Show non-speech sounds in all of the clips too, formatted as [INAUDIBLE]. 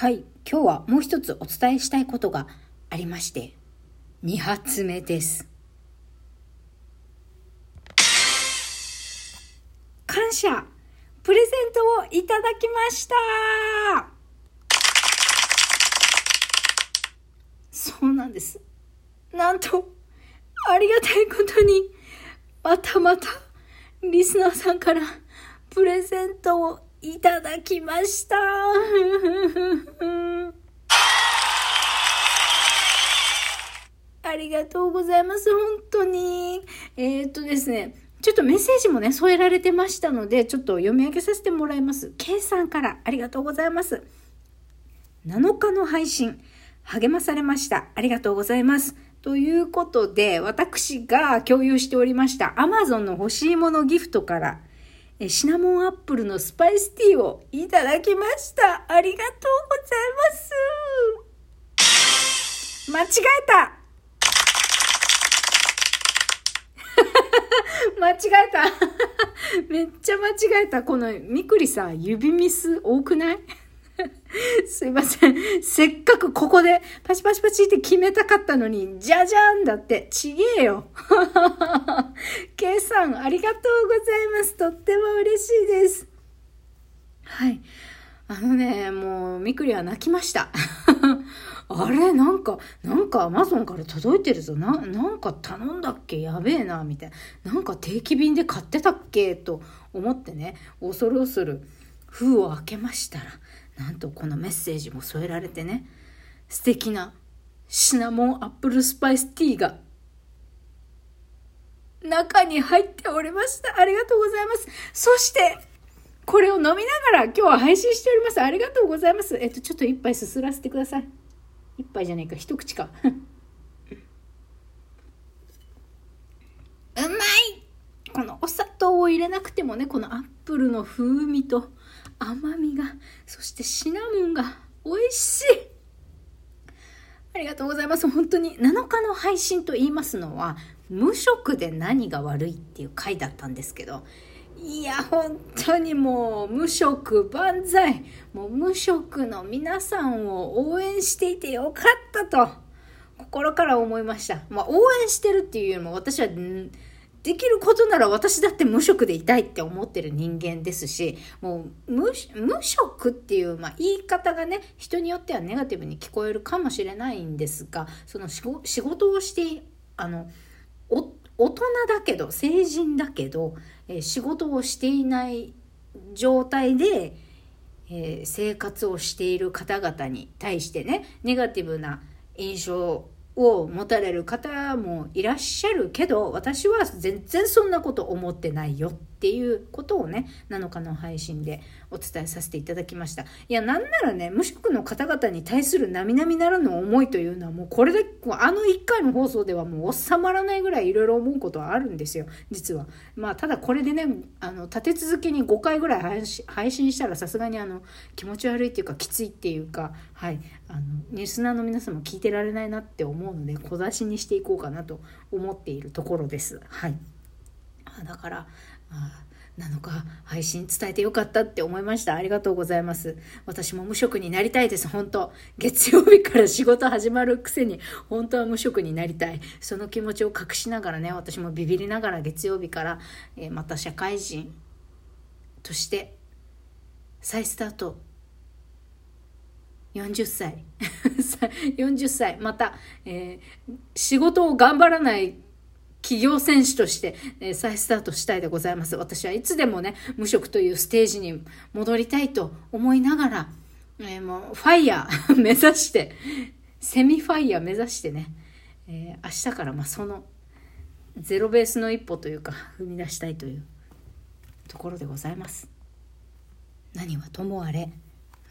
はい、今日はもう一つお伝えしたいことがありまして、2発目です。感謝プレゼントをいただきましたそうなんです。なんと、ありがたいことに、またまた、リスナーさんからプレゼントをいただきました。ありがとうございます。本当に。えー、っとですね。ちょっとメッセージもね、添えられてましたので、ちょっと読み上げさせてもらいます。K さんからありがとうございます。7日の配信、励まされました。ありがとうございます。ということで、私が共有しておりました Amazon の欲しいものギフトから、シナモンアップルのスパイスティーをいただきました。ありがとうございます。間違えた [LAUGHS] 間違えた [LAUGHS] めっちゃ間違えた。このみくりさ、指ミス多くない？[LAUGHS] すいません。せっかくここでパチパチパチって決めたかったのに、じゃじゃんだって、ちげえよ。[LAUGHS] ケイさん、ありがとうございます。とっても嬉しいです。はい。あのね、もう、みくりは泣きました。[LAUGHS] あれ？なんか、なんかアマゾンから届いてるぞ。な、なんか頼んだっけ？やべえな、みたいな。なんか定期便で買ってたっけ？と思ってね、恐る恐る封を開けましたら、なんとこのメッセージも添えられてね、素敵なシナモンアップルスパイスティーが中に入っておりました。ありがとうございます。そして、これを飲みながら今日は配信しております。ありがとうございます。えっと、ちょっと一杯すすらせてください。一杯じゃないか、一口か。[LAUGHS] うまいこのお砂糖を入れなくてもね、このアップルの風味と甘みが、そしてシナモンが美味しいありがとうございます。本当に7日の配信と言いますのは、無職で何が悪いっていう回だったんですけど、いや、本当にもう、無職万歳。もう無職の皆さんを応援していてよかったと、心から思いました。まあ、応援してるっていうよりも、私は、できることなら私だって無職でいたいって思ってる人間ですし、もう無職っていう、まあ、言い方がね、人によってはネガティブに聞こえるかもしれないんですが、その仕事をして、あの、大人だけど、成人だけど、えー、仕事をしていない状態で、えー、生活をしている方々に対してね、ネガティブな印象を持たれる方もいらっしゃるけど、私は全然そんなこと思ってないよ。っていうことをね、7日の配信でお伝えさせていただきました。いや、なんならね、無職の方々に対する並々ならぬ思いというのはもうこれで、あの1回の放送ではもう収まらないぐらいいろいろ思うことはあるんですよ、実は。まあ、ただこれでね、あの、立て続けに5回ぐらい配信したらさすがにあの、気持ち悪いっていうか、きついっていうか、はい、あの、リスナーの皆さんも聞いてられないなって思うので、小出しにしていこうかなと思っているところです。はい。だから、あ7日配信伝えてよかったって思いました。ありがとうございます。私も無職になりたいです、本当月曜日から仕事始まるくせに、本当は無職になりたい。その気持ちを隠しながらね、私もビビりながら月曜日から、えー、また社会人として再スタート40歳 [LAUGHS] 40歳また、えー、仕事を頑張らない企業選手として、え、再スタートしたいでございます。私はいつでもね無職というステージに戻りたいと思いながら、えー、もうファイヤー [LAUGHS] 目指してセミファイヤー目指してね、えー、明日からまそのゼロベースの一歩というか踏み出したいというところでございます。何はともあれ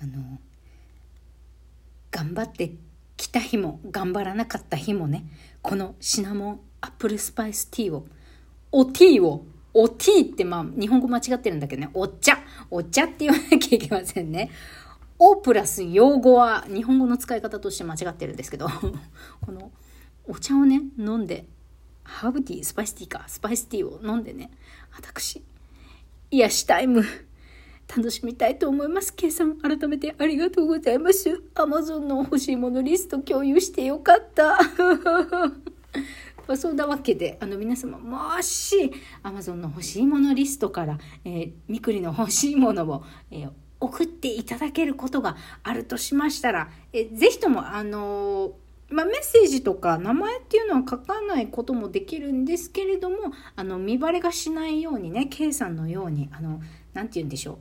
あの頑張ってきた日も頑張らなかった日もねこのシナモンアップルスパイスティーを。おティーを。おティーってまあ日本語間違ってるんだけどね。お茶。お茶って言わなきゃいけませんね。おプラス用語は日本語の使い方として間違ってるんですけど。[LAUGHS] このお茶をね飲んでハーブティースパイスティーか。スパイスティーを飲んでね。私癒しタイム。楽しみたいと思います。K さん、改めてありがとうございます。Amazon の欲しいものリスト共有してよかった。まあ、そんなわけで、あの皆様、もし Amazon の欲しいものリストから、えー、みくりの欲しいものを、えー、送っていただけることがあるとしましたら、えー、ぜひとも、あのーまあ、メッセージとか名前っていうのは書かないこともできるんですけれどもあの見バレがしないようにね K さんのようにあのなて言うんでしょう。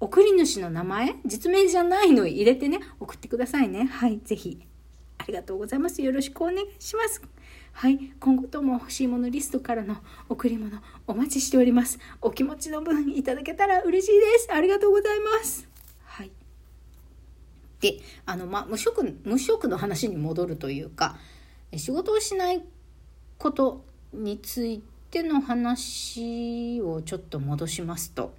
送り主の名前実名じゃないの入れてね送ってくださいね。はい是非ありがとうございます。よろしくお願いします。はい今後とも欲しいものリストからの贈り物お待ちしております。お気持ちの分いただけたら嬉しいです。ありがとうございます。はい。であの、まあ、無職無職の話に戻るというか仕事をしないことについての話をちょっと戻しますと。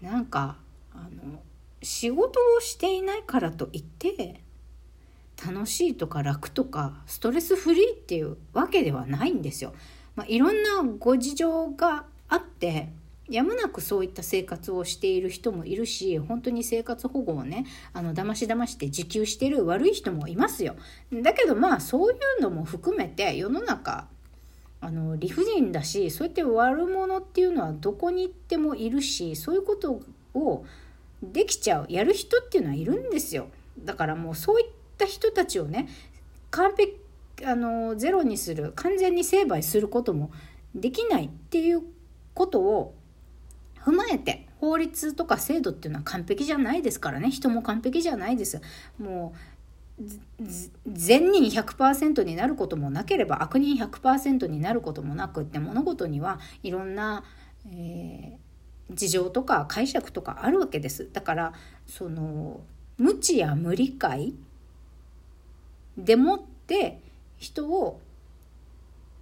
なんかあの仕事をしていないからといって楽しいとか楽とかストレスフリーっていうわけではないんですよ。まあ、いろんなご事情があってやむなくそういった生活をしている人もいるし本当に生活保護をねあの騙し騙して受給してる悪い人もいますよだけどまあそういうのも含めて世の中あの理不尽だしそうやって悪者っていうのはどこに行ってもいるしそういうことをできちゃうやる人っていうのはいるんですよだからもうそういった人たちをね完璧あのゼロにする完全に成敗することもできないっていうことを踏まえて法律とか制度っていうのは完璧じゃないですからね。人も完璧じゃないです。もう善人100%になることもなければ悪人100%になることもなくって物事にはいろんな、えー、事情とか解釈とかあるわけです。だからその無知や無理解でもって人を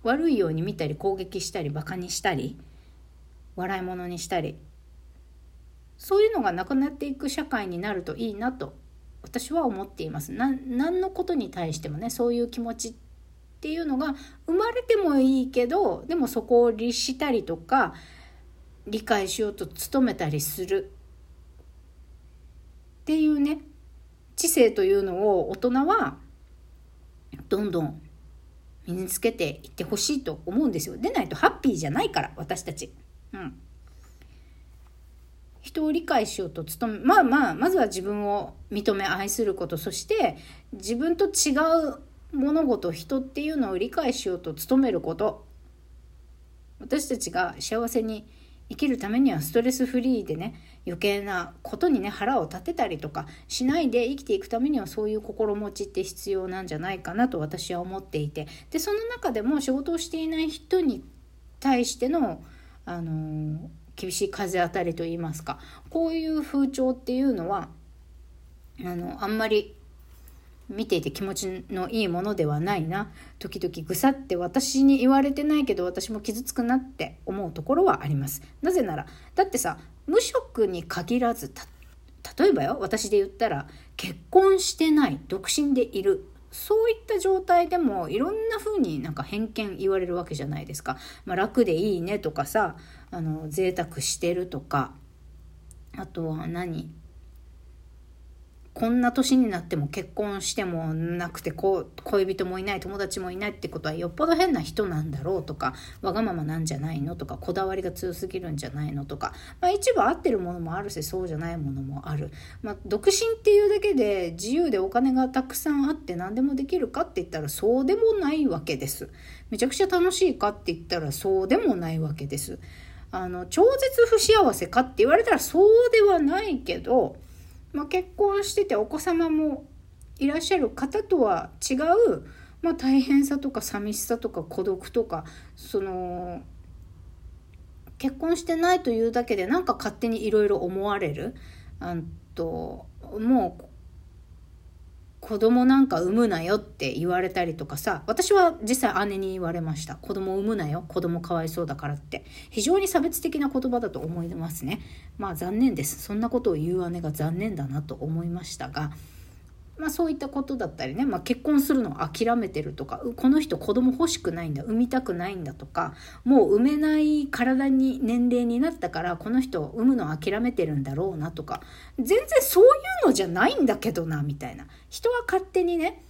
悪いように見たり攻撃したりバカにしたり笑い物にしたりそういうのがなくなっていく社会になるといいなと私は思っていますな。何のことに対してもねそういう気持ちっていうのが生まれてもいいけどでもそこを律したりとか理解しようと努めたりするっていうね知性というのを大人はどんどん身につけていってほしいと思うんですよ。でないとハッピーじゃないから私たち。うん。人を理解しようと努め、まあまあ、まずは自分を認め愛すること、そして自分と違う物事、人っていうのを理解しようと努めること。私たちが幸せに生きるためにはストレスフリーでね余計なことにね腹を立てたりとかしないで生きていくためにはそういう心持ちって必要なんじゃないかなと私は思っていて。でその中でも仕事をしていない人に対してのあの厳しい風当たりといいますかこういう風潮っていうのはあのあんまり見ていて気持ちのいいものではないな。時々ぐさって私に言われてないけど私も傷つくなって思うところはあります。なぜならだってさ無職に限らず例えばよ私で言ったら結婚してない独身でいるそういった状態でもいろんな風になんか偏見言われるわけじゃないですか。まあ、楽でいいねとかさ、あの、贅沢してるとか、あとは何？こんな年になっても結婚してもなくて恋人もいない友達もいないってことはよっぽど変な人なんだろうとかわがままなんじゃないのとかこだわりが強すぎるんじゃないのとか、まあ、一部合ってるものもあるしそうじゃないものもある、まあ、独身っていうだけで自由でお金がたくさんあって何でもできるかって言ったらそうでもないわけです。めちゃくちゃ楽しいかって言ったらそうでもないわけです。あの超絶不幸せかって言われたらそうではないけどまあ、結婚しててお子様もいらっしゃる方とは違う、まあ、大変さとか寂しさとか孤独とかその結婚してないというだけでなんか勝手にいろいろ思われる。あともう子供なんか産むなよって言われたりとかさ私は実際姉に言われました。子供産むなよ子供かわいそうだからって。非常に差別的な言葉だと思いますね。まあ残念です。そんなことを言う姉が残念だなと思いましたがまあ、そういったことだったりね、まあ、結婚するのを諦めてるとかこの人子供欲しくないんだ産みたくないんだとかもう産めない体に年齢になったからこの人産むのを諦めてるんだろうなとか全然そういうのじゃないんだけどなみたいな。人は勝手にね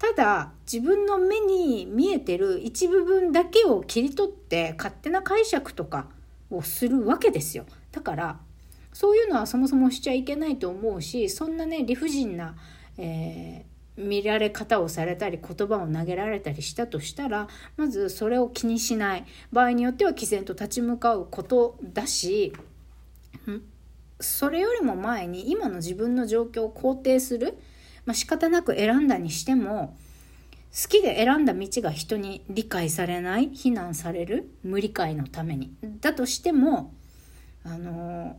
ただ自分の目に見えてる一部分だけを切り取って勝手な解釈とかをするわけですよ。だからそういうのはそもそもしちゃいけないと思うしそんなね理不尽なえー、見られ方をされたり言葉を投げられたりしたとしたらまずそれを気にしない。場合によっては毅然と立ち向かうことだしそれよりも前に今の自分の状況を肯定する、まあ、仕方なく選んだにしても好きで選んだ道が人に理解されない非難される無理解のために。だとしてもあの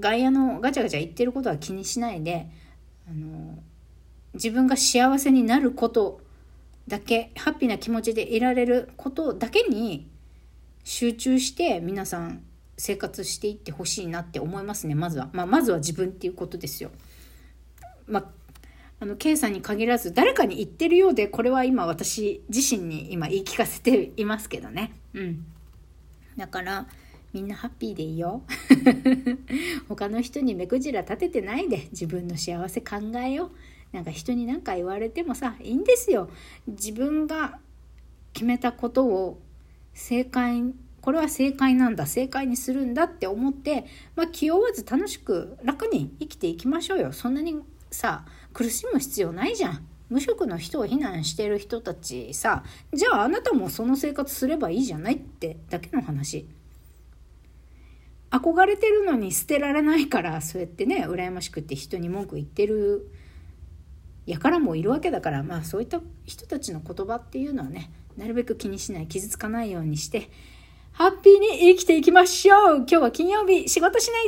外野のガチャガチャ言ってることは気にしないであの自分が幸せになることだけハッピーな気持ちでいられることだけに集中して皆さん生活していってほしいなって思いますねまずは、まあ、まずは自分っていうことですよ。まああの K さんに限らず誰かに言ってるようでこれは今私自身に今言い聞かせていますけどね。うん、だからみんなハッピーでいいよ。[LAUGHS] 他の人に目くじら立ててないで。自分の幸せ考えよう。なんか人に何か言われてもさいいんですよ。自分が決めたことを正解これは正解なんだ。正解にするんだって思って、まあ、気負わず楽しく楽に生きていきましょうよ。そんなにさ苦しむ必要ないじゃん。無職の人を非難してる人たちさじゃああなたもその生活すればいいじゃないってだけの話。憧れてるのに捨てられないからそうやってね羨ましくって人に文句言ってるやからもいるわけだからまあそういった人たちの言葉っていうのはねなるべく気にしない傷つかないようにしてハッピーに生きていきましょう。今日は金曜日仕事しない